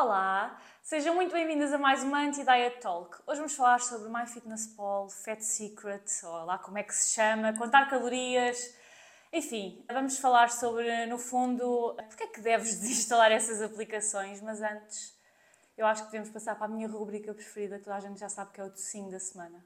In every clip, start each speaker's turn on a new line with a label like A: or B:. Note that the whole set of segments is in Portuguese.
A: Olá, sejam muito bem-vindas a mais uma Anti-Diet Talk. Hoje vamos falar sobre MyFitnessPal, Fat Secret, ou lá como é que se chama, contar calorias, enfim, vamos falar sobre, no fundo, porque é que deves desinstalar essas aplicações, mas antes eu acho que devemos passar para a minha rubrica preferida, que toda a gente já sabe que é o tocinho da semana.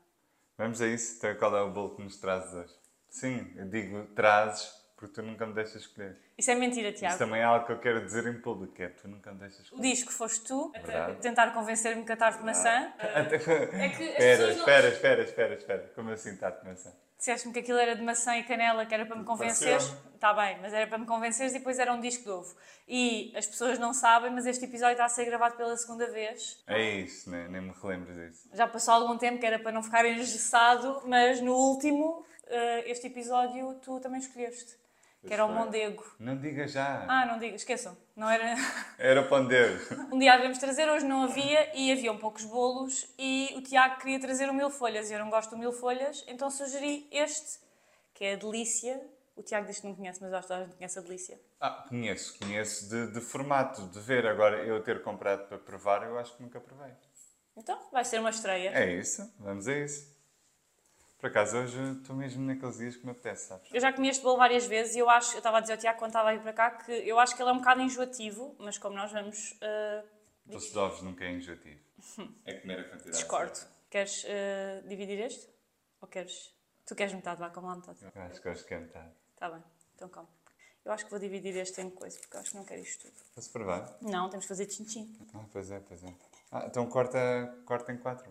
B: Vamos a isso, então qual é o bolo que nos trazes hoje? Sim, eu digo trazes porque tu nunca me deixas escolher.
A: Isso é mentira, Tiago.
B: Isso também é algo que eu quero dizer em público, é tu nunca me deixas
A: O
B: escolher.
A: disco foste tu, a tentar convencer-me que a tarte de maçã.
B: Até-
A: É que
B: espera, espera, espera, espera, espera. Como assim está a começar?
A: Disseste-me que aquilo era de maçã e canela, que era para me convenceres. Está bem, mas era para me convenceres e depois era um disco de ovo. E as pessoas não sabem, mas este episódio está a ser gravado pela segunda vez.
B: É isso, nem, nem me relembro disso.
A: Já passou algum tempo que era para não ficar engessado, mas no último, eh, este episódio, tu também escolheste. Que era o. Mondego.
B: Não diga já.
A: Ah, não digo, esqueçam. Não era...
B: Era o pão Deus.
A: Um dia havíamos trazer, hoje não havia e haviam poucos bolos e o Tiago queria trazer o mil folhas e eu não gosto do mil folhas, então sugeri este, que é a delícia. O Tiago diz que não conhece, mas eu acho que a gente conhece a delícia.
B: Ah, conheço, conheço de, de formato, de ver. Agora, eu ter comprado para provar, eu acho que nunca provei.
A: Então, vai ser uma estreia.
B: É isso, vamos a isso. Por acaso, hoje estou mesmo naqueles dias que me apetece, sabes?
A: Eu já comi este bolo várias vezes e eu acho, eu estava a dizer ao Tiago quando estava a ir para cá, que eu acho que ele é um bocado enjoativo, mas como nós vamos. eh,
B: Doce de ovos nunca é enjoativo. É comer a quantidade
A: discordo.
B: certa.
A: Queres eh, dividir este? Ou queres. Tu queres metade, vá, como lá metade.
B: Eu Acho que hoje quer metade.
A: Está bem, então calma. Eu acho que vou dividir este em coisa, porque eu acho que não quero isto tudo.
B: Posso provar?
A: Não, temos que fazer tchim-tchim.
B: Ah, pois é, pois é. Ah, então corta, corta em quatro.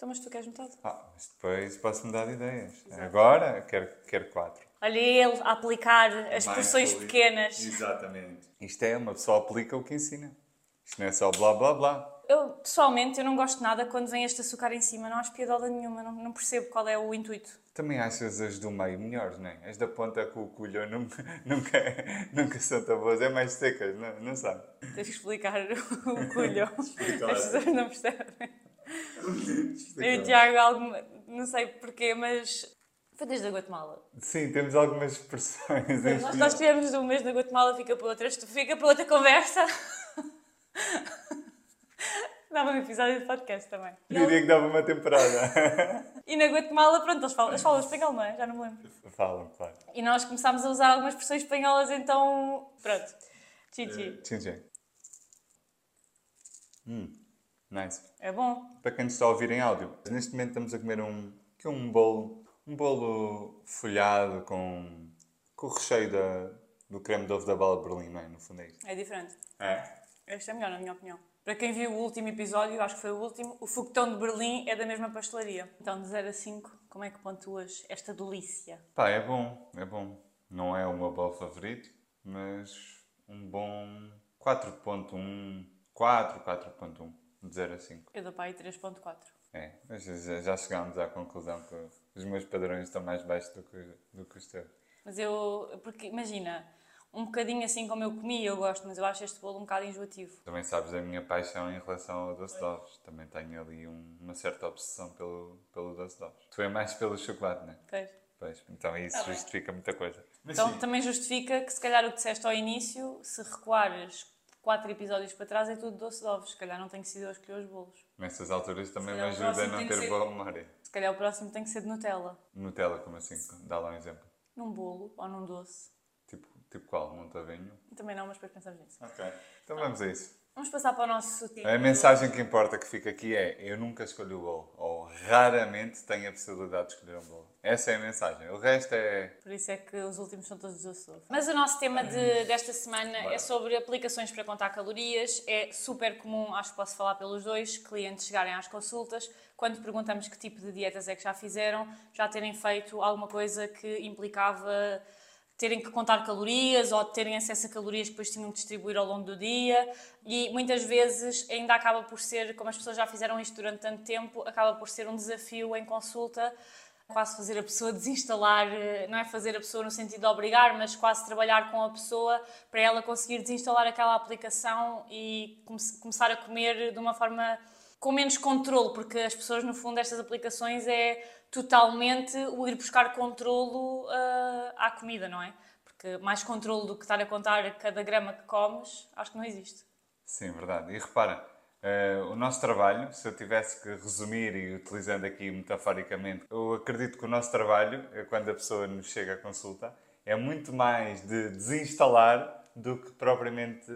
A: Então, mas tu queres metade?
B: Ah, mas depois posso mudar de ideias. Agora quero, quero quatro.
A: Olha ele a aplicar as porções pequenas.
B: Exatamente. Isto é, uma pessoa aplica o que ensina. Isto não é só blá blá blá.
A: Eu, pessoalmente, eu não gosto nada quando vem este açúcar em cima. Não acho piadola nenhuma. Não, não percebo qual é o intuito.
B: Também achas as do meio melhores, não é? As da ponta com o colho nunca, nunca, nunca são tão boas. É mais secas, não, não sabe?
A: Tens que explicar o colho. As pessoas não percebem. Eu e Tiago, alguma, não sei porquê, mas foi desde a Guatemala.
B: Sim, temos algumas expressões. em
A: Nós, nós estivemos um mês na Guatemala, fica para outra, fica para outra conversa. Dava um episódio de podcast também. E,
B: Diria que dava uma temporada.
A: e na Guatemala, pronto, eles falam, eles falam espanhol, não é? Já não me lembro.
B: Falam, claro.
A: E nós começámos a usar algumas expressões espanholas, então. Pronto. Chichi.
B: Tchim, tchim. Hum, nice.
A: É bom.
B: Para quem nos está a ouvir em áudio, neste momento estamos a comer um, que é um bolo, um bolo folhado com, com o recheio da, do creme de ovo da bala de Berlim, não é? No fundo é isto.
A: É diferente.
B: É?
A: Este é melhor, na minha opinião. Para quem viu o último episódio, acho que foi o último, o foguetão de Berlim é da mesma pastelaria. Então, de 0 a 5, como é que pontuas esta delícia?
B: Pá, é bom, é bom. Não é o meu bolo favorito, mas um bom 4.1, 4, 4.1, de 0 a 5.
A: Eu dou para aí 3.4.
B: É, mas já, já chegámos à conclusão que os meus padrões estão mais baixos do que, do que os teus.
A: Mas eu, porque imagina, um bocadinho assim como eu comi, eu gosto, mas eu acho este bolo um bocado enjoativo.
B: Também sabes da minha paixão em relação ao doce de ovos. Também tenho ali um- uma certa obsessão pelo, pelo doce de ovos. Tu é mais pelo chocolate, não é?
A: Pois.
B: Pois, então isso
A: Tá bem.
B: justifica muita coisa. Mas
A: Então
B: sim,
A: também justifica que se calhar o que disseste ao início, se recuares quatro episódios para trás, é tudo doce de ovos. Se calhar não tem que ser eu a escolher os bolos.
B: nessas alturas também me ajuda a não ter
A: ser-
B: boa memória.
A: Se calhar o próximo tem que ser de Nutella.
B: Nutella, como assim? Dá lá um exemplo.
A: Num bolo ou num doce.
B: Tipo, tipo qual? Montavinho?
A: Também não, mas depois pensamos nisso.
B: Ok. Então vamos a isso.
A: Vamos passar para o nosso tipo.
B: A mensagem que importa que fica aqui é eu nunca escolho o bolo. Ou raramente tenho a possibilidade de escolher um bolo. Essa é a mensagem. O resto é...
A: Por isso é que os últimos são todos de ovo. Mas o nosso tema de- desta semana é sobre aplicações para contar calorias. É super comum, acho que posso falar pelos dois, clientes chegarem às consultas, quando perguntamos que tipo de dietas é que já fizeram, já terem feito alguma coisa que implicava terem que contar calorias ou terem acesso a calorias que depois tinham que distribuir ao longo do dia. E muitas vezes ainda acaba por ser, como as pessoas já fizeram isto durante tanto tempo, acaba por ser um desafio em consulta quase fazer a pessoa desinstalar, eh, não é fazer a pessoa no sentido de obrigar, mas quase trabalhar com a pessoa para ela conseguir desinstalar aquela aplicação e come- começar a comer de uma forma com menos controle, porque as pessoas, no fundo, destas aplicações é totalmente o ir buscar controlo ah, à comida, não é? Porque mais controlo do que estar a contar cada grama que comes, acho que não existe.
B: Sim, verdade. E repara, uh, o nosso trabalho, se eu tivesse que resumir e utilizando aqui metaforicamente, eu acredito que o nosso trabalho, eh, quando a pessoa nos chega à consulta, é muito mais de desinstalar do que propriamente,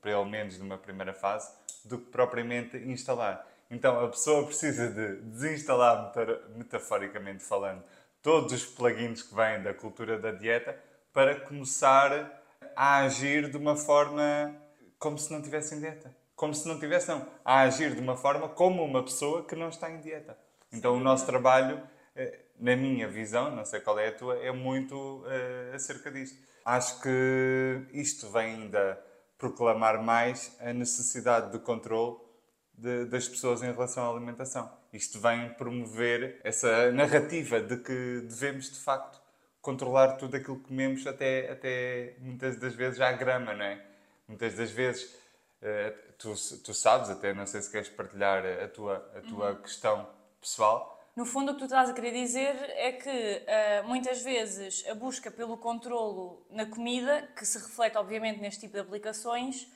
B: pelo menos numa primeira fase, do que propriamente instalar. Então a pessoa precisa de desinstalar, metaforicamente falando, todos os plugins que vêm da cultura da dieta para começar a agir de uma forma como se não tivesse em dieta. Como se não tivesse, não. A agir de uma forma como uma pessoa que não está em dieta. Então o nosso trabalho, eh, na minha visão, não sei qual é a tua, é muito uh, acerca disto. Acho que isto vem ainda proclamar mais a necessidade de controle de, das pessoas em relação à alimentação. Isto vem promover essa narrativa de que devemos, de facto, controlar tudo aquilo que comemos, até, até muitas das vezes à grama, não é? Muitas das vezes, eh, tu, tu sabes, até não sei se queres partilhar a tua, a tua uhum. questão pessoal,
A: no fundo, o que tu estás a querer dizer é que uh, muitas vezes a busca pelo controlo na comida, que se reflete obviamente neste tipo de aplicações,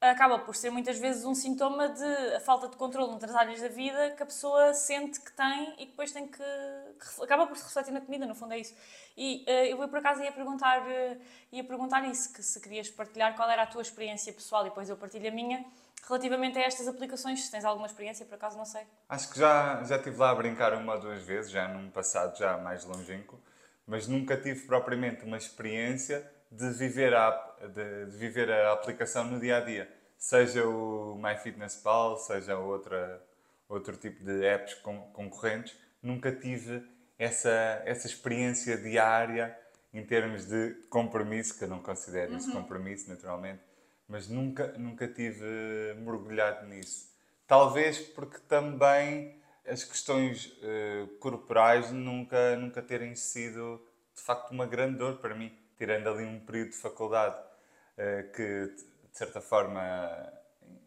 A: acaba por ser muitas vezes um sintoma de a falta de controle noutras áreas da vida que a pessoa sente que tem e que depois tem que, que acaba por se refletir na comida, no fundo é isso. E uh, eu por acaso ia perguntar, uh, ia perguntar isso, que se querias partilhar qual era a tua experiência pessoal e depois eu partilho a minha relativamente a estas aplicações, se tens alguma experiência, por acaso não sei.
B: Acho que já, já estive lá a brincar uma ou duas vezes, já num passado já mais longínquo, mas nunca tive propriamente uma experiência de viver a, de, de, viver a aplicação no dia a dia. Seja o MyFitnessPal, seja outra, outro tipo de apps concorrentes, nunca tive essa, essa experiência diária em termos de compromisso, que eu não considero uhum. esse compromisso, naturalmente, mas nunca, nunca tive mergulhado nisso. Talvez porque também as questões uh, corporais nunca, nunca terem sido de facto uma grande dor para mim tirando ali um período de faculdade uh, que, de certa forma,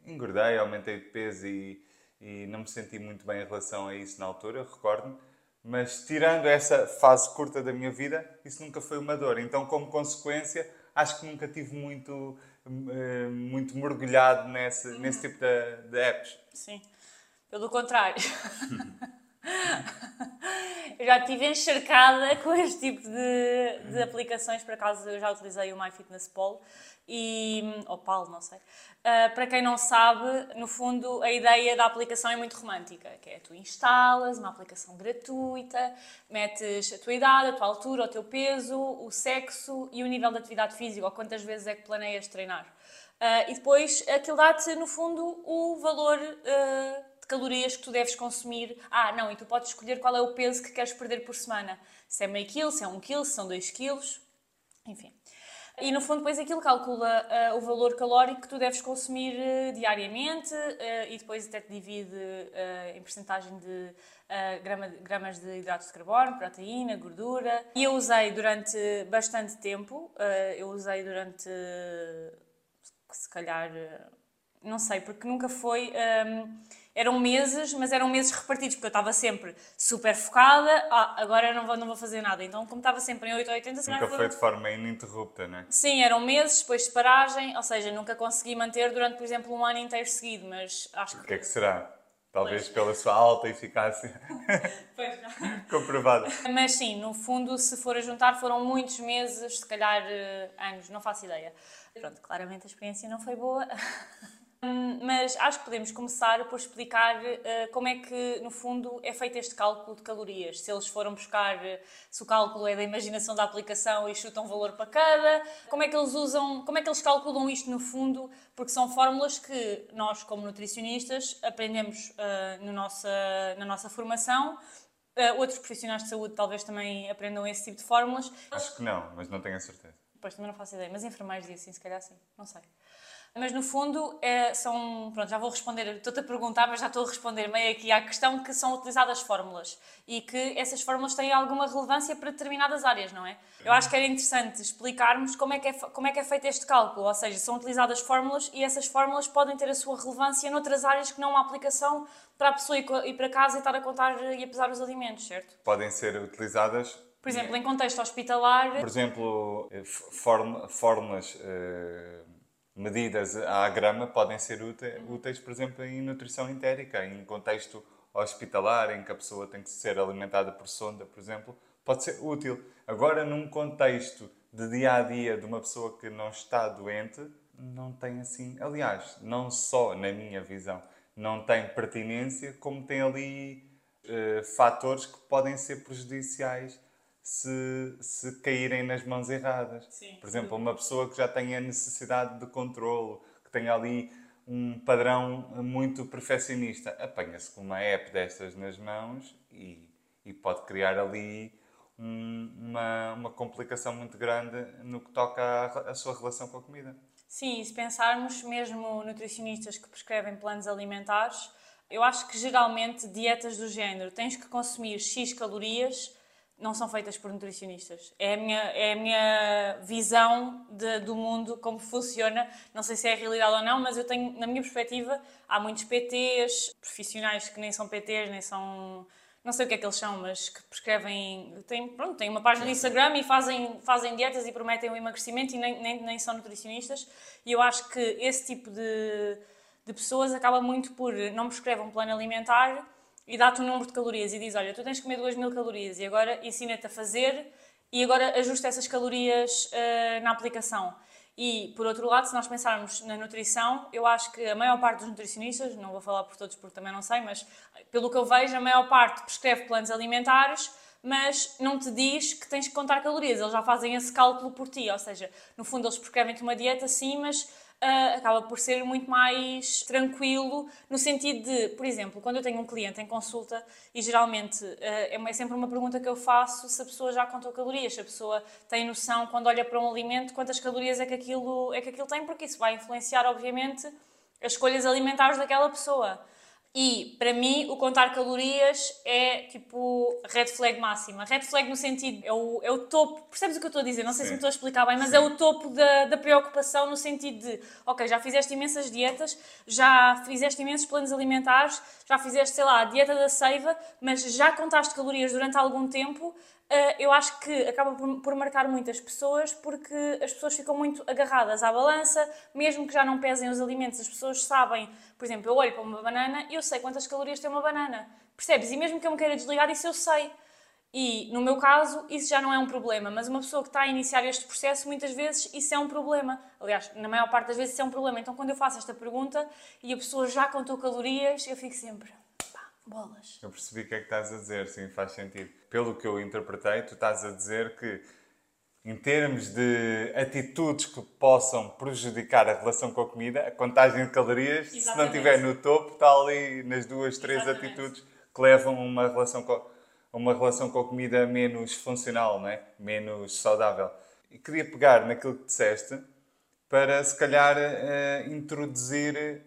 B: engordei, aumentei de peso e, e não me senti muito bem em relação a isso na altura, recordo-me. Mas tirando essa fase curta da minha vida, isso nunca foi uma dor. Então, como consequência, acho que nunca tive muito, muito mergulhado nesse, uhum. nesse tipo de, de apps.
A: Sim, pelo contrário. eu já estive encharcada com este tipo de, de aplicações, por acaso eu já utilizei o MyFitnessPal e ou PAL, não sei. Uh, para quem não sabe, no fundo a ideia da aplicação é muito romântica, que é tu instalas uma aplicação gratuita, metes a tua idade, a tua altura, o teu peso, o sexo e o nível de atividade física, ou quantas vezes é que planeias treinar. Uh, e depois aquilo dá-te, no fundo, o valor uh, calorias que tu deves consumir. Ah, não, e tu podes escolher qual é o peso que queres perder por semana. Se é meio quilo, se é um quilo, se são dois quilos, enfim. E no fundo, depois aquilo calcula uh, o valor calórico que tu deves consumir uh, diariamente uh, e depois até te divide em porcentagem de grama, gramas de hidratos de carbono, proteína, gordura. E eu usei durante bastante tempo, eu usei durante se calhar, não sei, porque nunca foi. Um, eram meses, mas eram meses repartidos, porque eu estava sempre super focada, ah, agora não vou, não vou fazer nada. Então, como estava sempre em 8 ou 80,
B: se Nunca foi de forma ininterrupta, não é?
A: Sim, eram meses, depois de paragem, ou seja, nunca consegui manter durante, por exemplo, um ano inteiro seguido, mas acho que...
B: O que é que será? Talvez pois. pela sua alta eficácia.
A: pois não.
B: Comprovada.
A: Mas sim, no fundo, se for a juntar, foram muitos meses, se calhar uh, anos, não faço ideia. Pronto, claramente a experiência não foi boa. Hum, mas acho que podemos começar por explicar uh, como é que, no fundo, é feito este cálculo de calorias. Se eles foram buscar, uh, se o cálculo é da imaginação da aplicação e chutam valor para cada, como é que eles usam, como é que eles calculam isto no fundo, porque são fórmulas que nós, como nutricionistas, aprendemos uh, no nossa, na nossa formação. outros profissionais de saúde talvez também aprendam esse tipo de fórmulas.
B: Acho que não, mas não tenho a certeza.
A: Pois também não faço ideia, mas enfermeiros dizem assim, se calhar sim, não sei mas no fundo é, são. Pronto, já vou responder, estou-te a perguntar, mas já estou a responder meio aqui à questão que são utilizadas fórmulas e que essas fórmulas têm alguma relevância para determinadas áreas, não é? Eu acho que era interessante explicarmos como é que é, como é, que é feito este cálculo, ou seja, são utilizadas fórmulas e essas fórmulas podem ter a sua relevância noutras áreas que não uma aplicação para a pessoa ir para casa e estar a contar e a pesar os alimentos, certo?
B: Podem ser utilizadas
A: por exemplo, em contexto hospitalar.
B: Por exemplo, eh, fórmulas. Uh medidas à grama podem ser úteis, por exemplo, em nutrição entérica, em contexto hospitalar, em que a pessoa tem que ser alimentada por sonda, por exemplo, pode ser útil. Agora, num contexto de dia a dia de uma pessoa que não está doente, não tem assim. Aliás, não só na minha visão, não tem pertinência, como tem ali uh, fatores que podem ser prejudiciais se, se caírem nas mãos erradas. Sim. Por exemplo, uma pessoa que já tenha necessidade de controlo, que tenha ali um padrão muito perfeccionista, apanha-se com uma app destas nas mãos e, e pode criar ali um, uma, uma complicação muito grande no que toca à, à sua relação com a comida.
A: Sim, e se pensarmos mesmo nutricionistas que prescrevem planos alimentares, eu acho que geralmente dietas do género tens que consumir X calorias não são feitas por nutricionistas. É a minha, é a minha visão de, do mundo, como funciona. Não sei se é a realidade ou não, mas eu tenho, na minha perspectiva, há muitos PTs, profissionais que nem são PTs, nem são. Não sei o que é que eles são, mas que prescrevem. Têm, pronto, têm uma página no Instagram e fazem, fazem dietas e prometem o um emagrecimento e nem, nem, nem são nutricionistas. E eu acho que esse tipo de, de pessoas acaba muito por não prescrever um plano alimentar e dá-te um número de calorias e diz: Olha, tu tens que comer 2 mil calorias e agora ensina-te a fazer e agora ajusta essas calorias uh, na aplicação. E, por outro lado, se nós pensarmos na nutrição, eu acho que a maior parte dos nutricionistas, não vou falar por todos porque também não sei, mas pelo que eu vejo, a maior parte prescreve planos alimentares, mas não te diz que tens que contar calorias. Eles já fazem esse cálculo por ti, ou seja, no fundo eles prescrevem-te uma dieta, sim, mas uh, acaba por ser muito mais tranquilo, no sentido de, por exemplo, quando eu tenho um cliente em consulta, e geralmente uh, é sempre uma pergunta que eu faço se a pessoa já contou calorias, se a pessoa tem noção, quando olha para um alimento, quantas calorias é que aquilo, é que aquilo tem, porque isso vai influenciar, obviamente, as escolhas alimentares daquela pessoa. E, para mim, o contar calorias é tipo red flag máxima. Red flag no sentido, é o, é o topo, percebes o que eu estou a dizer? Não sei Sim. se me estou a explicar bem, mas Sim. é o topo da, da preocupação no sentido de, ok, já fizeste imensas dietas, já fizeste imensos planos alimentares, já fizeste, sei lá, a dieta da seiva, mas já contaste calorias durante algum tempo, eu acho que acaba por, por, marcar muitas pessoas porque as pessoas ficam muito agarradas à balança, mesmo que já não pesem os alimentos, as pessoas sabem, por exemplo, eu olho para uma banana e eu sei quantas calorias tem uma banana, percebes? E mesmo que eu me queira desligar, isso eu sei. E no meu caso, isso já não é um problema, mas uma pessoa que está a iniciar este processo, muitas vezes isso é um problema. Aliás, na maior parte das vezes isso é um problema. Então, quando eu faço esta pergunta e a pessoa já contou calorias, eu fico sempre bolas.
B: Eu percebi o que é que estás a dizer, sim, faz sentido. Pelo que eu interpretei, tu estás a dizer que, em termos de atitudes que possam prejudicar a relação com a comida, a contagem de calorias, Exatamente. se não estiver no topo, está ali nas duas, três Exatamente. atitudes que levam a uma relação com, uma relação com a comida menos funcional, não é? menos saudável. E queria pegar naquilo que disseste para, se calhar, uh, introduzir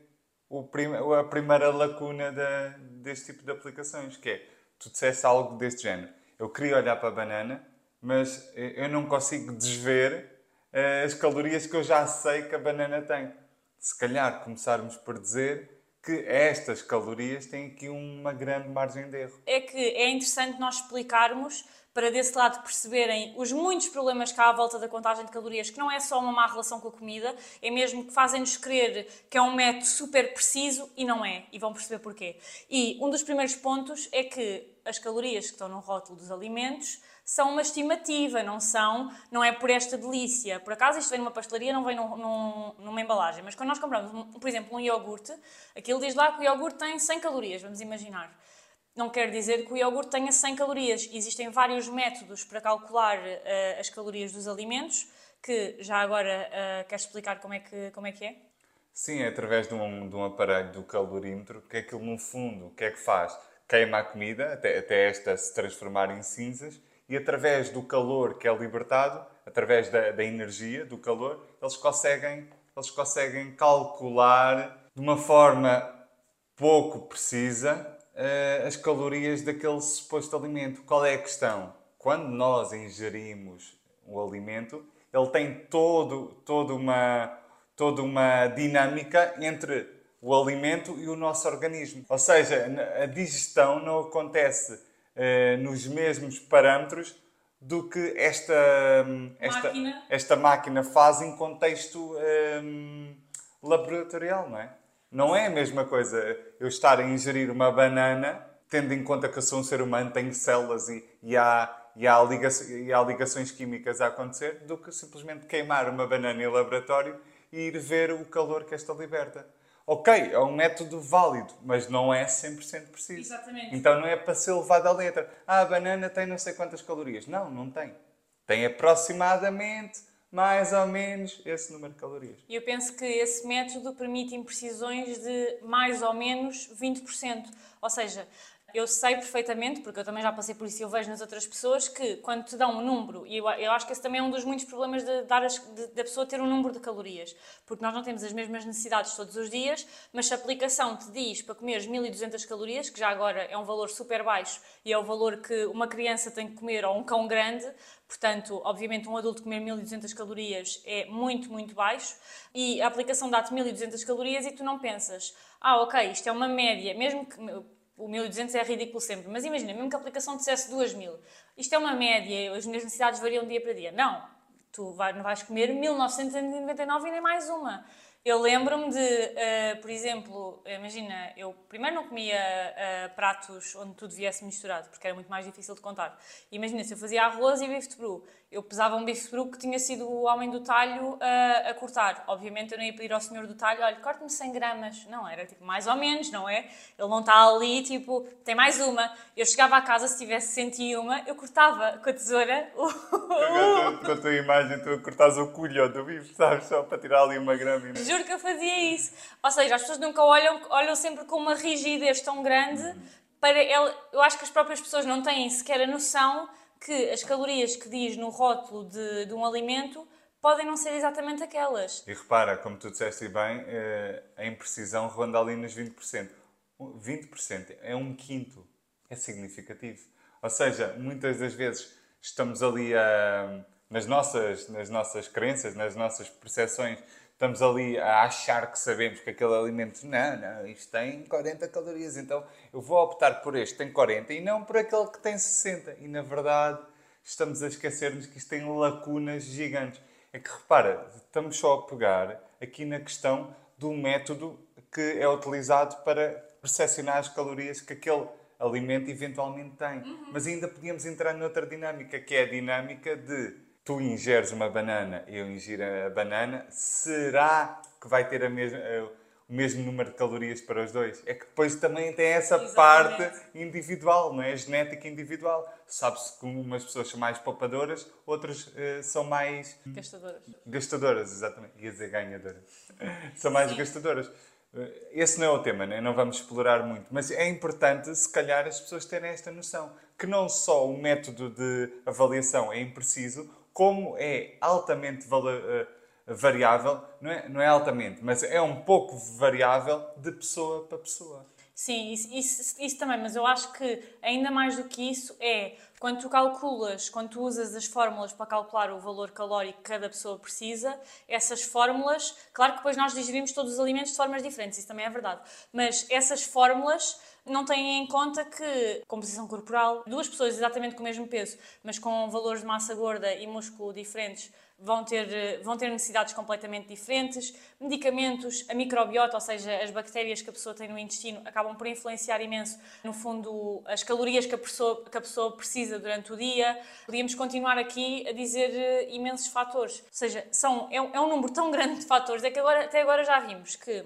B: o prim a primeira lacuna da, deste tipo de aplicações, que é, tu disseste algo deste género. Eu queria olhar para a banana, mas eu não consigo desver uh, as calorias que eu já sei que a banana tem. Se calhar começarmos por dizer que estas calorias têm aqui uma grande margem de erro.
A: É que é interessante nós explicarmos para desse lado perceberem os muitos problemas que há à volta da contagem de calorias, que não é só uma má relação com a comida, é mesmo que fazem-nos crer que é um método super preciso e não é, e vão perceber porquê. E um dos primeiros pontos é que as calorias que estão no rótulo dos alimentos são uma estimativa, não são, não é por esta delícia. Por acaso isto vem numa pastelaria, não vem num, num, numa embalagem, mas quando nós compramos, por exemplo, um iogurte, aquilo diz lá que o iogurte tem 100 calorias, vamos imaginar não quer dizer que o iogurte tenha 100 calorias. Existem vários métodos para calcular uh, as calorias dos alimentos, que já agora uh, queres explicar como é, que, como é que é?
B: Sim, é através de um, de um aparelho do calorímetro, que é aquilo no fundo, o que é que faz? Queima a comida até, até esta se transformar em cinzas e através do calor que é libertado, através da, da energia, do calor, eles conseguem, eles conseguem calcular de uma forma pouco precisa uh, as calorias daquele suposto alimento. Qual é a questão? Quando nós ingerimos o alimento, ele tem todo, todo uma, toda uma dinâmica entre o alimento e o nosso organismo. Ou seja, a digestão não acontece uh, nos mesmos parâmetros do que esta, esta,
A: máquina.
B: esta máquina faz em contexto um, laboratorial, não é? Não é a mesma coisa eu estar a ingerir uma banana, tendo em conta que eu sou um ser humano, tenho células e, e há, e, há ligações, e há ligações químicas a acontecer, do que simplesmente queimar uma banana em laboratório e ir ver o calor que esta liberta. Ok, é um método válido, mas não é 100% preciso.
A: Exatamente.
B: Então não é para ser levado à letra. Ah, a banana tem não sei quantas calorias. Não, não tem. Tem aproximadamente mais ou menos esse número de calorias.
A: Eu penso que esse método permite imprecisões de mais ou menos 20%. Ou seja, eu sei perfeitamente, porque eu também já passei por isso e eu vejo nas outras pessoas, que quando te dão um número, e eu, eu acho que esse também é um dos muitos problemas de dar as, de, da pessoa ter um número de calorias, porque nós não temos as mesmas necessidades todos os dias, mas se a aplicação te diz para comeres 1200 calorias, que já agora é um valor super baixo e é o valor que uma criança tem que comer ou um cão grande, Portanto, obviamente, um adulto comer 1200 calorias é muito, muito baixo e a aplicação dá-te 1200 calorias e tu não pensas, ah, ok, isto é uma média, mesmo que o 1200 é ridículo sempre, mas imagina, mesmo que a aplicação dissesse 2000, isto é uma média, as minhas necessidades variam dia para dia. Não, tu vai, não vais comer 1999 e nem mais uma. Eu lembro-me de, uh, por exemplo, imagina, eu primeiro não comia uh, pratos onde tudo viesse misturado, porque era muito mais difícil de contar. Imagina, se eu fazia arroz e bife de peru, eu pesava um bife peru que tinha sido o homem do talho uh, a cortar. Obviamente eu não ia pedir ao senhor do talho, olha, corte-me 100 gramas. Não, era tipo mais ou menos, não é? Ele não está ali, tipo, tem mais uma. Eu chegava à casa, se tivesse 101, eu cortava com a tesoura o...
B: Com a tua imagem, tu cortas o colho do bife, sabes? Só para tirar ali uma grama.
A: Juro que eu fazia isso. Ou seja, as pessoas nunca olham, olham sempre com uma rigidez tão grande para ela. Eu acho que as próprias pessoas não têm sequer a noção que as calorias que diz no rótulo de, de um alimento podem não ser exatamente aquelas.
B: E repara, como tu disseste bem, eh, a imprecisão ronda ali nos 20%. 20% é um quinto. É significativo. Ou seja, muitas das vezes estamos ali a, nas, nossas, nas nossas crenças, nas nossas percepções, estamos ali a achar que sabemos que aquele alimento, não, não, isto tem 40 calorias, então eu vou optar por este, tem 40, e não por aquele que tem 60. E na verdade estamos a esquecer-nos que isto tem lacunas gigantes. É que repara, estamos só a pegar aqui na questão do método que é utilizado para percepcionar as calorias que aquele alimento eventualmente tem. Uhum. Mas ainda podíamos entrar noutra dinâmica, que é a dinâmica de tu ingeres uma banana e eu ingiro a banana, será que vai ter a mesma, o mesmo número de calorias para os dois? É que depois também tem essa Exatamente. parte individual, não é? Genética individual. Sabe-se que umas pessoas são mais poupadoras, outras uh, são mais...
A: Gastadoras.
B: Gastadoras, exatamente. Ia dizer ganhadoras. são mais Sim. gastadoras. Eh, esse não é o tema, né? não vamos explorar muito, mas é importante, se calhar, as pessoas terem esta noção que não só o método de avaliação é impreciso, como é altamente eh, variável, não é, não é altamente, mas é um pouco variável de pessoa para pessoa.
A: Sim, isso, isso, isso, também, mas eu acho que ainda mais do que isso é quando tu calculas, quando tu usas as fórmulas para calcular o valor calórico que cada pessoa precisa, essas fórmulas, claro que depois nós digerimos todos os alimentos de formas diferentes, isso também é verdade, mas essas fórmulas não têm em conta que composição corporal, duas pessoas exatamente com o mesmo peso, mas com valores de massa gorda e músculo diferentes, vão ter, vão ter necessidades completamente diferentes. Medicamentos, a microbiota, ou seja, as bactérias que a pessoa tem no intestino, acabam por influenciar imenso, no fundo, as calorias que a pessoa, que a pessoa precisa durante o dia. Podíamos continuar aqui a dizer eh, imensos fatores. Ou seja, são, é, um, é um número tão grande de fatores, é que agora, até agora já vimos que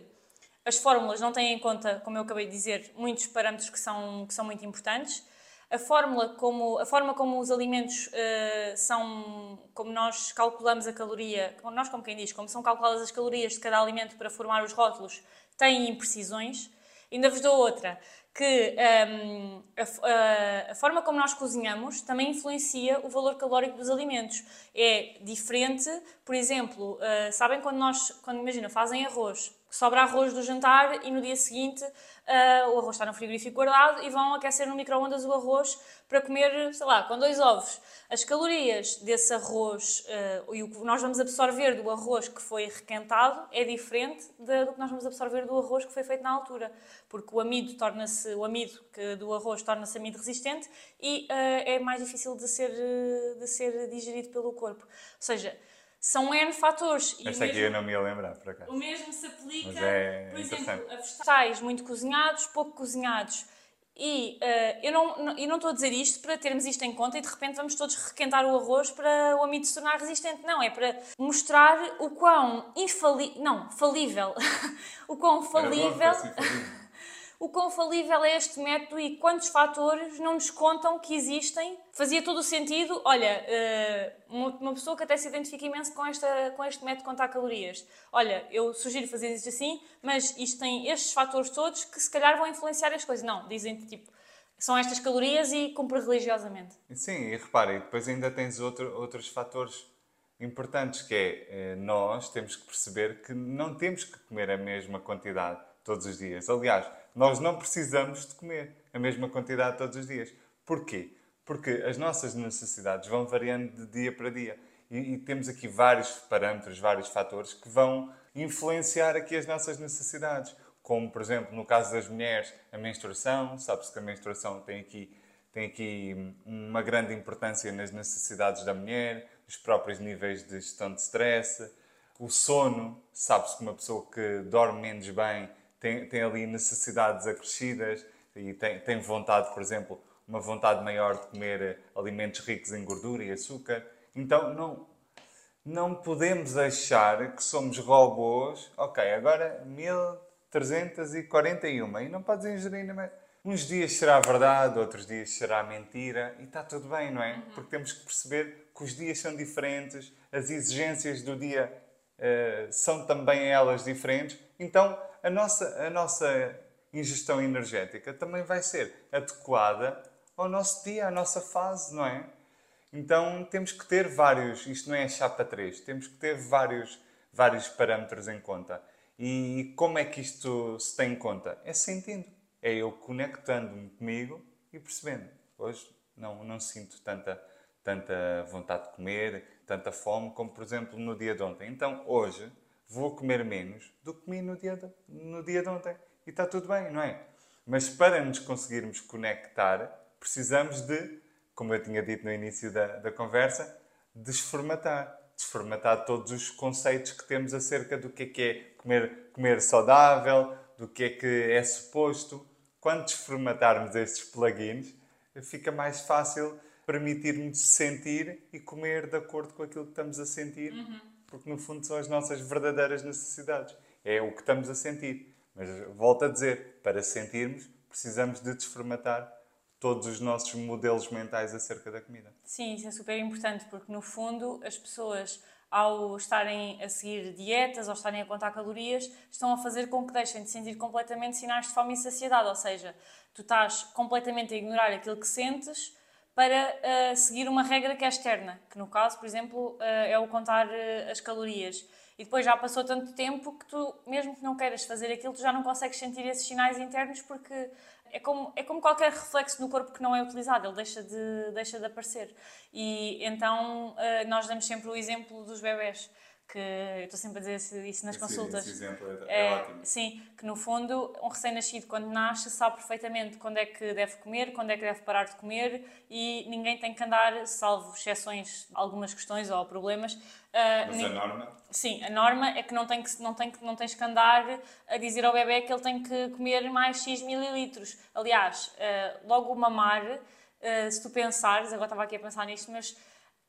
A: as fórmulas não têm em conta, como eu acabei de dizer, muitos parâmetros que são, que são muito importantes. A, fórmula como, a forma como os alimentos uh, são, como nós calculamos a caloria, nós como quem diz, como são calculadas as calorias de cada alimento para formar os rótulos, têm imprecisões. Ainda vos dou outra, que um, a, a, a, forma como nós cozinhamos também influencia o valor calórico dos alimentos. É diferente, por exemplo, uh, sabem quando nós, quando imagina, fazem arroz, sobra arroz do jantar e no dia seguinte uh, o arroz está no frigorífico guardado e vão aquecer no micro-ondas o arroz para comer, sei lá, com dois ovos. As calorias desse arroz uh, e o que nós vamos absorver do arroz que foi requentado é diferente de, do que nós vamos absorver do arroz que foi feito na altura, porque o amido torna-se o amido que do arroz torna-se amido resistente e uh, é mais difícil de ser de ser digerido pelo corpo. Ou seja, são N fatores.
B: E Esta aqui eu não me ia lembrar, por acaso.
A: O mesmo se aplica,
B: é
A: por exemplo, a vegetais muito cozinhados, pouco cozinhados. E uh, eu, não, eu não estou a dizer isto para termos isto em conta e de repente vamos todos requentar o arroz para o amido se tornar resistente. Não, é para mostrar o quão infalível. Não, falível. o quão falível o quão falível é este método e quantos fatores não nos contam que existem. Fazia todo o sentido, olha, eh, uma pessoa que até se identifica imenso com, esta, com este método de contar calorias. Olha, eu sugiro fazer isto assim, mas isto tem estes fatores todos que se calhar vão influenciar as coisas. Não, dizem tipo, são estas calorias e cumpre religiosamente.
B: Sim, e repare, depois ainda tens outro, outros fatores importantes, que é eh, nós temos que perceber que não temos que comer a mesma quantidade todos os dias. Aliás, nós não precisamos de comer a mesma quantidade todos os dias. Porquê? Porque as nossas necessidades vão variando de dia para dia. E, e temos aqui vários parâmetros, vários fatores que vão influenciar aqui as nossas necessidades. Como, por exemplo, no caso das mulheres, a menstruação. Sabe-se que a menstruação tem aqui, tem aqui uma grande importância nas necessidades da mulher, os próprios níveis de gestão de stress, o sono. Sabe-se que uma pessoa que dorme menos bem tem, tem ali necessidades acrescidas e tem, tem vontade, por exemplo, uma vontade maior de comer alimentos ricos em gordura e açúcar. Então não, não podemos achar que somos robôs. Ok, agora 1341 e não podes ingerir. Uns dias será verdade, outros dias será mentira e está tudo bem, não é? Uhum. Porque temos que perceber que os dias são diferentes, as exigências do dia uh, são também elas diferentes. Então a nossa, a nossa ingestão energética também vai ser adequada ao nosso dia, à nossa fase, não é? Então temos que ter vários, isto não é chapa 3, temos que ter vários, vários parâmetros em conta. E como é que isto se tem em conta? É sentindo, é eu conectando-me comigo e percebendo. Hoje não, não sinto tanta, tanta vontade de comer, tanta fome, como por exemplo no dia de ontem. Então hoje vou comer menos do que comi no dia de, no dia de ontem. E está tudo bem, não é? Mas para nos conseguirmos conectar, precisamos de, como eu tinha dito no início da, da conversa, desformatar. Desformatar todos os conceitos que temos acerca do que é que é comer, comer saudável, do que é que é suposto. Quando desformatarmos estes plugins, fica mais fácil permitir-nos sentir e comer de acordo com aquilo que estamos a sentir. Uhum porque no fundo são as nossas verdadeiras necessidades. É o que estamos a sentir. Mas volto a dizer, para sentirmos, precisamos de desformatar todos os nossos modelos mentais acerca da comida.
A: Sim, isso é super importante, porque no fundo as pessoas, ao estarem a seguir dietas ou estarem a contar calorias, estão a fazer com que deixem de sentir completamente sinais de fome e saciedade. Ou seja, tu estás completamente a ignorar aquilo que sentes para uh, seguir uma regra que é externa, que no caso, por exemplo, uh, é o contar uh, as calorias. E depois já passou tanto tempo que tu, mesmo que não queiras fazer aquilo, tu já não consegues sentir esses sinais internos porque é como, é como qualquer reflexo no corpo que não é utilizado, ele deixa de, deixa de aparecer. E então nós damos sempre o exemplo dos bebés que eu estou sempre a dizer isso nas
B: esse,
A: consultas.
B: Esse exemplo é, é, é, ótimo.
A: Sim, que no fundo um recém-nascido quando nasce sabe perfeitamente quando é que deve comer, quando é que deve parar de comer e ninguém tem que andar, salvo exceções, algumas questões ou problemas. Uh,
B: Mas nem... a norma?
A: Sim, a norma é que não, tem que, não, tem que, não tens que andar a dizer ao bebê que ele tem que comer mais X mililitros. Aliás, uh, logo o mamar, uh, se tu pensares, agora estava aqui a pensar nisto, mas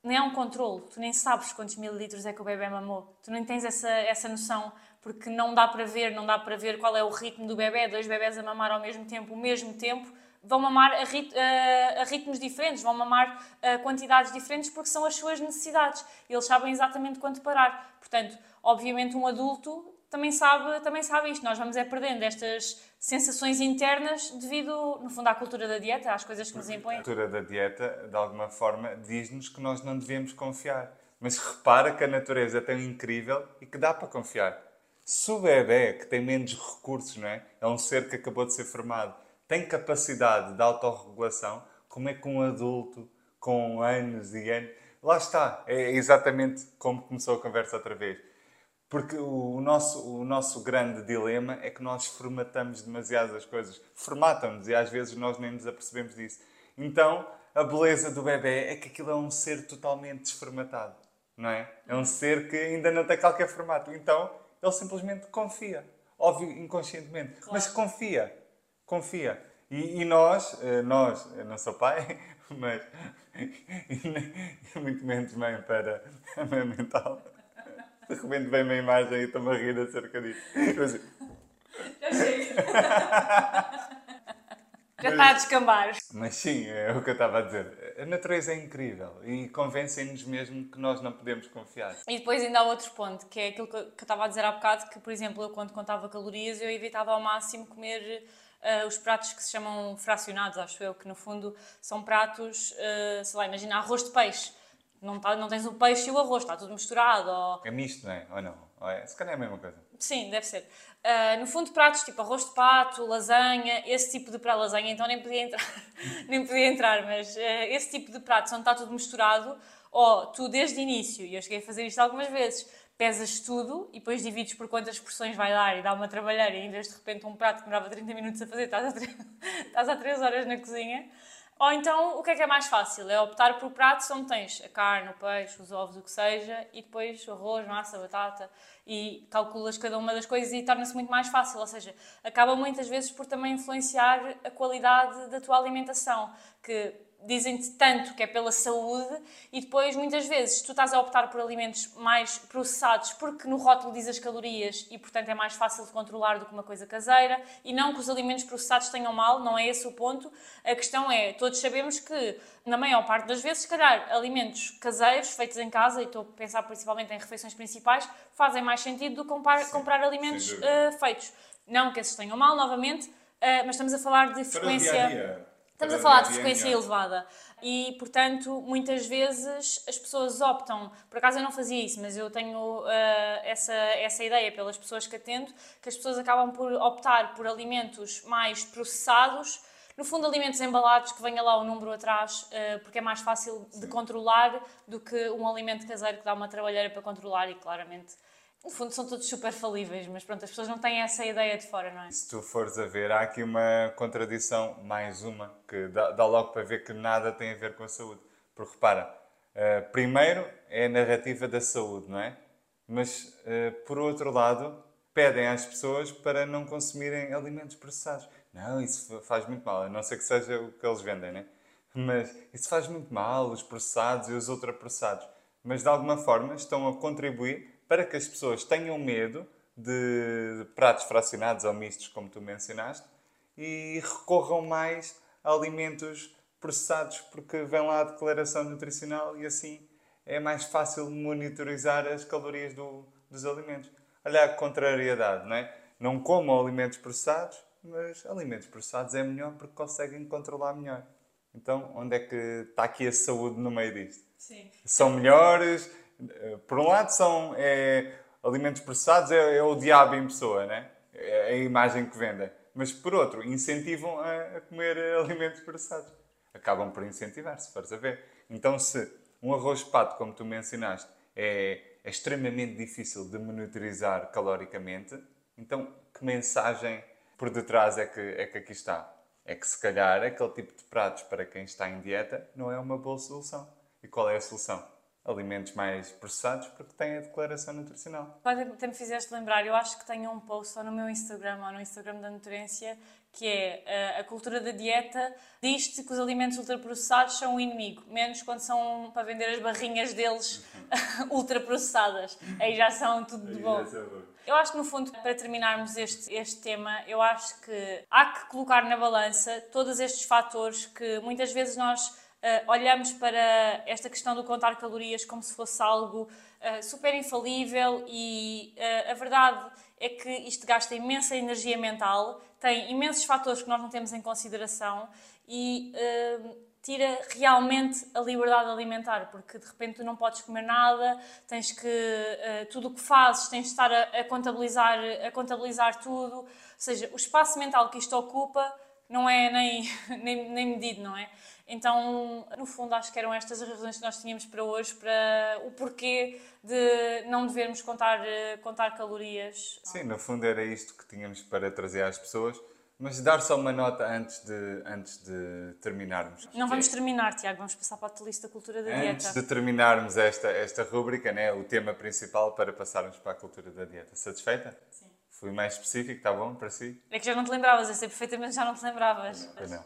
A: nem há um controle, tu nem sabes quantos mililitros é que o bebê mamou, tu nem tens essa, essa noção, porque não dá para ver, não dá para ver qual é o ritmo do bebê, dois bebés a mamar ao mesmo tempo, o mesmo tempo, vão mamar a, rit, a, a ritmos diferentes, vão mamar a quantidades diferentes porque são as suas necessidades, eles sabem exatamente quando parar. Portanto, obviamente um adulto também sabe, também sabe isto, nós vamos é perdendo estas sensações internas devido, no fundo, à cultura da dieta, às coisas que nos impõem.
B: A cultura da dieta, de alguma forma, diz-nos que nós não devemos confiar. Mas repara que a natureza é tão incrível e que dá para confiar. Se o bebê, que tem menos recursos, não é? é um ser que acabou de ser formado, tem capacidade de autorregulação, como é que um adulto com anos e anos. Lá está, é exatamente como começou a conversa outra vez porque o nosso, o nosso grande dilema é que nós formatamos demasiadas coisas. Formatam-nos e às vezes nós nem nos apercebemos disso. Então, a beleza do bebê é que aquilo é um ser totalmente desformatado. não é? É um ser que ainda não tem qualquer formato. Então, ele simplesmente confia. Óbvio, inconscientemente. Claro. Mas confia. Confia. E, e, nós, eh, nós, eu não sou pai, mas e muito menos mãe para a mãe mental. De repente vem uma imagem e estou-me a rir acerca disso.
A: Já chega. Já está a descambar.
B: Mas sim, é o que eu estava a dizer. A natureza é incrível e convencem-nos mesmo que nós não podemos confiar.
A: E depois ainda há outro ponto, que é aquilo que eu estava a dizer há bocado, que, por exemplo, eu quando contava calorias, eu evitava ao máximo comer uh, os pratos que se chamam fracionados, acho eu, que no fundo são pratos, uh, sei lá, imagina arroz de peixe. Não, tá, não tens o peixe e o arroz, está tudo misturado. Ou...
B: É misto, não é? Ou não? Ou é? Se calhar é a mesma coisa.
A: Sim, deve ser. Uh, no fundo, pratos tipo arroz de pato, lasanha, esse tipo de prato, lasanha então nem podia entrar, nem podia entrar mas uh, esse tipo de pratos onde está tudo misturado, ou tu desde o início, e eu cheguei a fazer isto algumas vezes, pesas tudo e depois divides por quantas porções vai dar e dá uma trabalheira e em vez de repente um prato que demorava 30 minutos a fazer, estás a 3, estás a 3 horas na cozinha. Ou então, o que é que é mais fácil? É optar por pratos onde tens a carne, o peixe, os ovos, o que seja, e depois arroz, massa, batata, e calculas cada uma das coisas e torna-se muito mais fácil. Ou seja, acaba muitas vezes por também influenciar a qualidade da tua alimentação, que dizem-te tanto que é pela saúde e depois muitas vezes tu estás a optar por alimentos mais processados porque no rótulo diz as calorias e portanto é mais fácil de controlar do que uma coisa caseira e não que os alimentos processados tenham mal, não é esse o ponto. A questão é, todos sabemos que na maior parte das vezes, se calhar, alimentos caseiros feitos em casa, e estou a pensar principalmente em refeições principais, fazem mais sentido do que comprar, Sim, comprar alimentos uh, feitos. Não que esses tenham mal, novamente, uh, mas estamos a falar de frequência... Para o dia -a -dia Estamos a falar de frequência elevada. E, portanto, muitas vezes as pessoas optam. Por acaso eu não fazia isso, mas eu tenho uh, essa, essa ideia pelas pessoas que atendo, que as pessoas acabam por optar por alimentos mais processados, no fundo, alimentos embalados que venha lá o número atrás, uh, porque é mais fácil de controlar do que um alimento caseiro que dá uma trabalheira para controlar e, claramente, no fundo são todos super falíveis, mas pronto, as pessoas não têm essa ideia de fora, não é?
B: Se tu fores a ver, há aqui uma contradição, mais uma, que dá, dá logo para ver que nada tem a ver com a saúde. Porque repara, uh, primeiro é a narrativa da saúde, não é? Mas, uh, por outro lado, pedem às pessoas para não consumirem alimentos processados. Não, isso faz muito mal, a não ser que seja o que eles vendem, né? Mas isso faz muito mal, os processados e os ultraprocessados. Mas, de alguma forma, estão a contribuir para que as pessoas tenham medo de pratos fracionados ou mistos, como tu mencionaste, e recorram mais a alimentos processados, porque vem lá a declaração nutricional e assim é mais fácil monitorizar as calorias do, dos alimentos. Olha a contrariedade, não é? Não comam alimentos processados, mas alimentos processados é melhor porque conseguem controlar melhor. Então, onde é que está aqui a saúde no meio disto? Sim. São melhores, por um lado, são é, alimentos processados, é, é, o diabo em pessoa, né? é a imagem que vendem. Mas, por outro, incentivam a, a comer alimentos processados. Acabam por incentivar, se fores a ver. Então, se um arroz de pato, como tu mencionaste, é, é extremamente difícil de monitorizar caloricamente, então que mensagem por detrás é que, é que aqui está? É que se calhar aquele tipo de pratos para quem está em dieta não é uma boa solução. E qual é a solução? Alimentos mais processados porque têm a declaração nutricional.
A: Até me fizeste lembrar, eu acho que tenho um post ou no meu Instagram ou no Instagram da Nutrência que é eh, a cultura da dieta diz-te que os alimentos ultraprocessados são o inimigo, menos quando são para vender as barrinhas deles uhum. ultraprocessadas. Aí já são tudo de bom. Eu acho que, no fundo, para terminarmos este, este tema, eu acho que há que colocar na balança todos estes fatores que muitas vezes nós uh, olhamos para esta questão do contar calorias como se fosse algo uh, super infalível e uh, a verdade é que isto gasta imensa energia mental, tem imensos fatores que nós não temos em consideração e tira realmente a liberdade alimentar, porque de repente tu não podes comer nada, tens que tudo o que fazes tens de estar a, a, contabilizar, a contabilizar tudo, ou seja, o espaço mental que isto ocupa não é nem, nem, nem medido, não é? Então, no fundo, acho que eram estas as razões que nós tínhamos para hoje, para o porquê de não devermos contar, contar calorias.
B: Sim, no fundo era isto que tínhamos para trazer às pessoas, mas dar só uma nota antes de, antes de terminarmos.
A: Não vamos terminar, Tiago, vamos passar para a tua lista cultura da
B: Antes
A: dieta.
B: de terminarmos esta, esta rúbrica, né, o tema principal para passarmos para a cultura da dieta. Satisfeita?
A: Sim.
B: Fui mais específico, está bom para si?
A: É que já não te lembravas, eu sei perfeitamente já não te lembravas.
B: Pois não.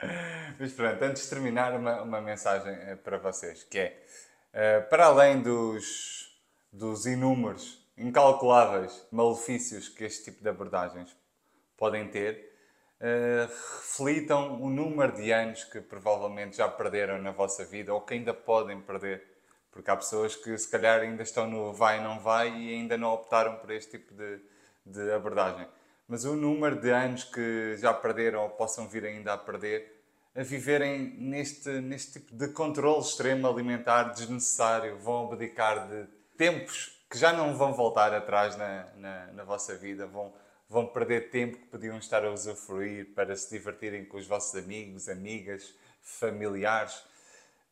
B: Mas pronto, antes de terminar, uma, uma mensagem eh, para vocês, que é, eh, para além dos, dos inúmeros, incalculáveis malefícios que este tipo de abordagens podem ter, eh, reflitam o número de anos que provavelmente já perderam na vossa vida ou que ainda podem perder. Porque há pessoas que se calhar ainda estão no vai não vai e ainda não optaram por este tipo de, de abordagem. Mas o número de anos que já perderam ou possam vir ainda a perder a viverem neste, neste tipo de controle extremo alimentar desnecessário, vão abdicar de tempos que já não vão voltar atrás na, na, na vossa vida, vão, vão perder tempo que podiam estar a usufruir para se divertirem com os vossos amigos, amigas, familiares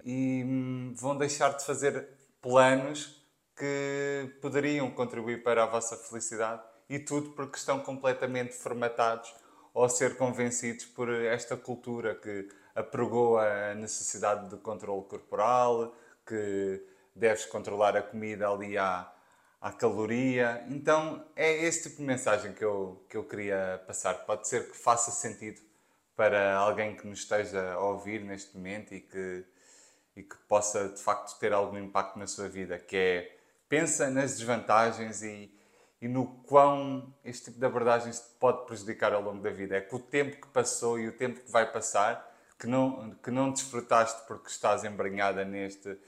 B: e hum, vão deixar de fazer planos que poderiam contribuir para a vossa felicidade e tudo porque estão completamente formatados ou ser convencidos por esta cultura que apregou a necessidade de controle corporal, que deves controlar a comida ali à, à caloria. Então é esse tipo de mensagem que eu, que eu queria passar. Pode ser que faça sentido para alguém que nos esteja a ouvir neste momento e que, e que possa de facto ter algum impacto na sua vida, que é pensa nas desvantagens e, e no quão este tipo de abordagens te pode prejudicar ao longo da vida. É que o tempo que passou e o tempo que vai passar, que não, que não desfrutaste porque estás embranhada neste,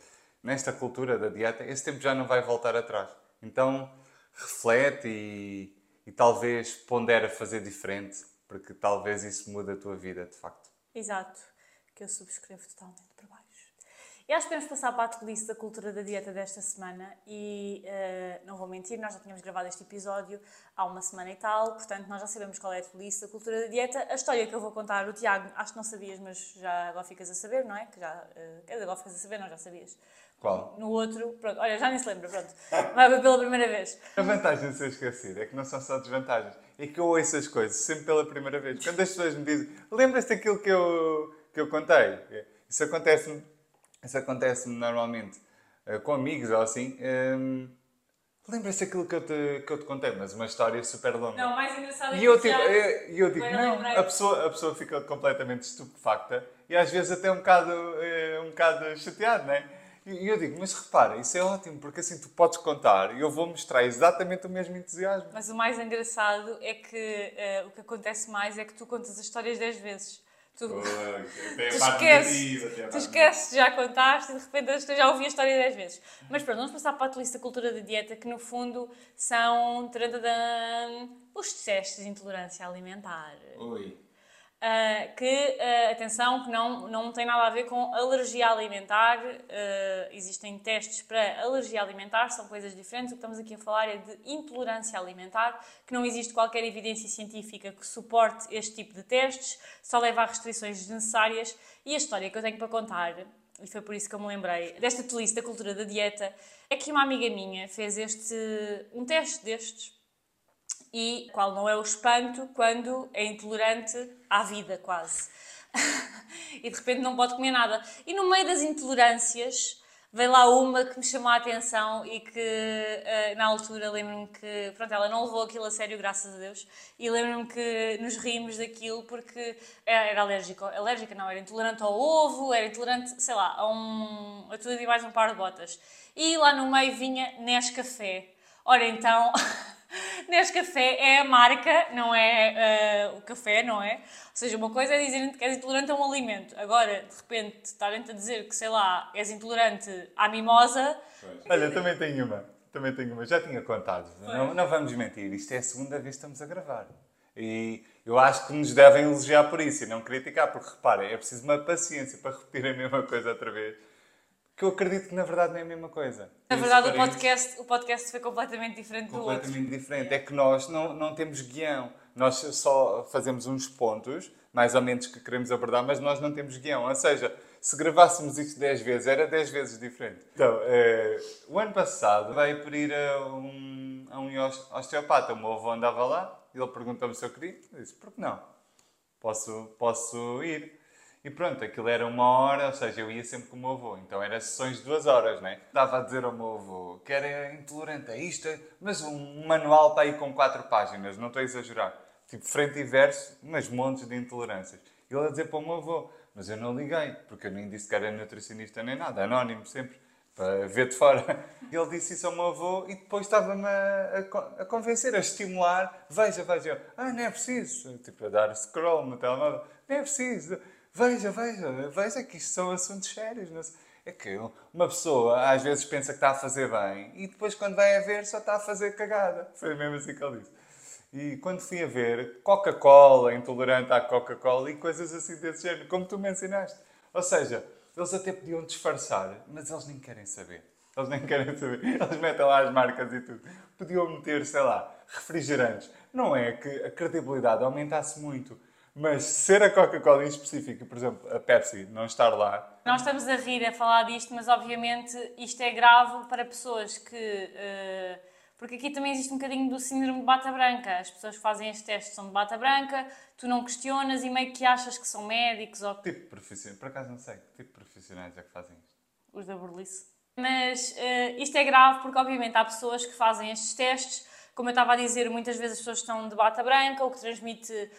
B: nesta cultura da dieta, esse tempo já não vai voltar atrás. Então reflete e, e talvez pondera fazer diferente, porque talvez isso mude a tua vida de facto.
A: Exato, que eu subscrevo totalmente por baixo. E acho que podemos passar para a atualice da cultura da dieta desta semana e uh, não vou mentir, nós já tínhamos gravado este episódio há uma semana e tal, portanto nós já sabemos qual é a atualice da cultura da dieta. A história que eu vou contar, o Tiago, acho que não sabias, mas já agora ficas a saber, não é? Que já, uh, agora ficas a saber, não, já sabias.
B: Qual?
A: No outro, pronto, olha, já nem se lembra, pronto, vai pela primeira vez.
B: A vantagem de ser esquecido é que não são só desvantagens, é que eu ouço as coisas sempre pela primeira vez. Quando as pessoas me dizem, lembras-te daquilo que eu, que eu contei? Isso acontece-me isso acontece normalmente uh, com amigos ou assim. Um, Lembra-se daquilo que eu, te, que eu te contei, mas uma história super longa.
A: Não, mais engraçado é
B: e
A: que
B: eu, tipo, eu, eu digo, não, a pessoa, a pessoa fica completamente estupefacta e às vezes até um bocado, um bocado chateado, não é? E eu digo, mas repara, isso é ótimo, porque assim tu podes contar e eu vou mostrar exatamente o mesmo entusiasmo.
A: Mas o mais engraçado é que uh, o que acontece mais é que tu contas as histórias 10 vezes. Tu, tu esqueces, tu esqueces, já contaste e de repente já ouvi a história 10 vezes. Mas pronto, vamos passar para a lista cultura da dieta, que no fundo são os testes de intolerância alimentar.
B: Oi.
A: Uh, que, uh, atenção, que não, não tem nada a ver com alergia alimentar. Uh, existem testes para alergia alimentar, são coisas diferentes. O que estamos aqui a falar é de intolerância alimentar, que não existe qualquer evidência científica que suporte este tipo de testes, só leva a restrições desnecessárias. E a história que eu tenho para contar, e foi por isso que eu me lembrei desta tolice da cultura da dieta, é que uma amiga minha fez este, um teste destes e qual não é o espanto quando é intolerante à vida, quase. e de repente não pode comer nada. E no meio das intolerâncias veio lá uma que me chamou a atenção e que eh, na altura lembro-me que, pronto, ela não levou aquilo a sério, graças a Deus, e lembro-me que nos rimos daquilo porque era alérgica, alérgica não, era intolerante ao ovo, era intolerante, sei lá, a, um, a tudo e mais um par de botas. E lá no meio vinha Nescafé. Ora então... Nescafé é a marca, não é uh, o café, não é? Ou seja, uma coisa é dizer que és intolerante a um alimento. Agora, de repente, estarem-te a dizer que, sei lá, és intolerante à mimosa.
B: Olha, também tenho uma. Também tenho uma. Já tinha contado. Não, não vamos mentir. Isto é a segunda vez que estamos a gravar. E eu acho que nos devem elogiar por isso e não criticar, porque reparem, é preciso uma paciência para repetir a mesma coisa outra vez que eu acredito que na verdade não é a mesma coisa.
A: Na verdade, o podcast, o podcast foi completamente diferente do outro.
B: Completamente diferente. É que nós não, não temos guião. Nós só fazemos uns pontos, mais ou menos, que queremos abordar, mas nós não temos guião. Ou seja, se gravássemos isto 10 vezes, era 10 vezes diferente. Então, eh, o ano passado veio por ir a um, a um osteopata. O meu avô andava lá E ele perguntou-me se eu queria. Eu disse, por que não? Posso, posso ir. E pronto, aquilo era uma hora, ou seja, eu ia sempre com o meu avô. Então era sessões de duas horas, né? Dava a dizer ao meu avô que era intolerante a isto, mas um manual para ir com quatro páginas, não estou a exagerar. Tipo, frente e verso, mas montes de intolerâncias. E ele a dizer para o meu avô, mas eu não liguei, porque eu nem disse que era nutricionista nem nada, anónimo sempre, para ver de fora. Ele disse isso ao meu avô e depois estava-me a, a, a, convencer, a estimular. Veja, veja. Ah, não é preciso. Tipo, a dar scroll no telemóvel. Não é preciso. Veja, veja, veja que isto são assuntos sérios. É que uma pessoa às vezes pensa que está a fazer bem e depois quando vai a ver só está a fazer cagada. Foi mesmo assim que ele disse. E quando fui a ver Coca-Cola, intolerante à Coca-Cola e coisas assim desse género, como tu mencionaste. Ou seja, eles até podiam disfarçar, mas eles nem querem saber. Eles nem querem saber. Eles metem lá as marcas e tudo. Podiam meter, sei lá, refrigerantes. Não é que a credibilidade aumentasse muito, mas ser a Coca-Cola em específico, por exemplo, a Pepsi, não estar lá.
A: Nós estamos a rir a falar disto, mas obviamente isto é grave para pessoas que. Uh porque aqui também existe um bocadinho do síndrome de bata branca. As pessoas que fazem estes testes são de bata branca, tu não questionas e meio que achas que são médicos ou...
B: Que tipo profissionais? Por acaso não sei. Que tipo de profissionais é que fazem isto?
A: Os da burlice. Mas uh, isto é grave porque, obviamente, há pessoas que fazem estes testes. Como eu estava a dizer, muitas vezes as pessoas estão de bata branca, o que transmite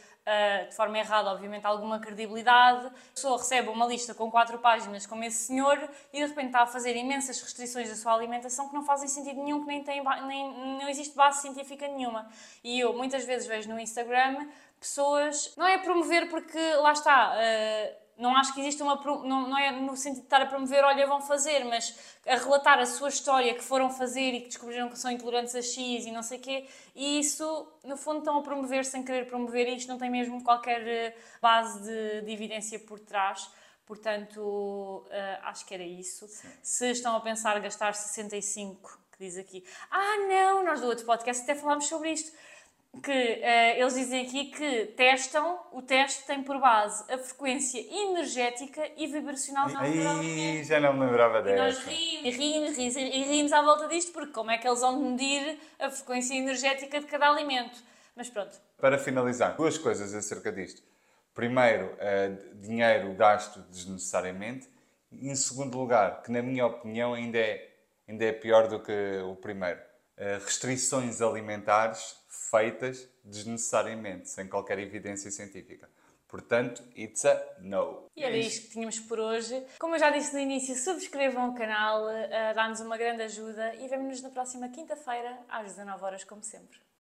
A: de forma errada, obviamente, alguma credibilidade. A pessoa recebe uma lista com quatro páginas como esse senhor e de repente está a fazer imensas restrições da sua alimentação que não fazem sentido nenhum, que nem, tem, nem não existe base científica nenhuma. E eu muitas vezes vejo no Instagram pessoas, não é promover porque lá está. Uh, não acho que exista uma. Não, não é no sentido de estar a promover, olha, vão fazer, mas a relatar a sua história que foram fazer e que descobriram que são intolerantes a X e não sei o quê, e isso, no fundo, estão a promover sem querer promover isto, não tem mesmo qualquer eh, base de, de evidência por trás. Portanto, uh, acho que era isso. Sim. Se estão a pensar gastar 65, que diz aqui, ah, não, nós do outro podcast até falámos sobre isto que uh, eles dizem aqui que testam, o teste tem por base a frequência energética e vibracional
B: do Aí, já não me lembrava dessa.
A: E nós rimos, rimos, rimos, e rimos à volta disto, porque como é que eles vão medir a frequência energética de cada alimento? Mas pronto.
B: Para finalizar, duas coisas acerca disto. Primeiro, uh, dinheiro gasto desnecessariamente. E, em segundo lugar, que na minha opinião ainda é, ainda é pior do que o primeiro, uh, restrições alimentares feitas desnecessariamente, sem qualquer evidência científica. Portanto, it's a no.
A: E era isto que tínhamos por hoje. Como eu já disse no início, subscrevam o canal, uh, dá-nos uma grande ajuda e vemo-nos na próxima quinta-feira, às 19 horas, como sempre.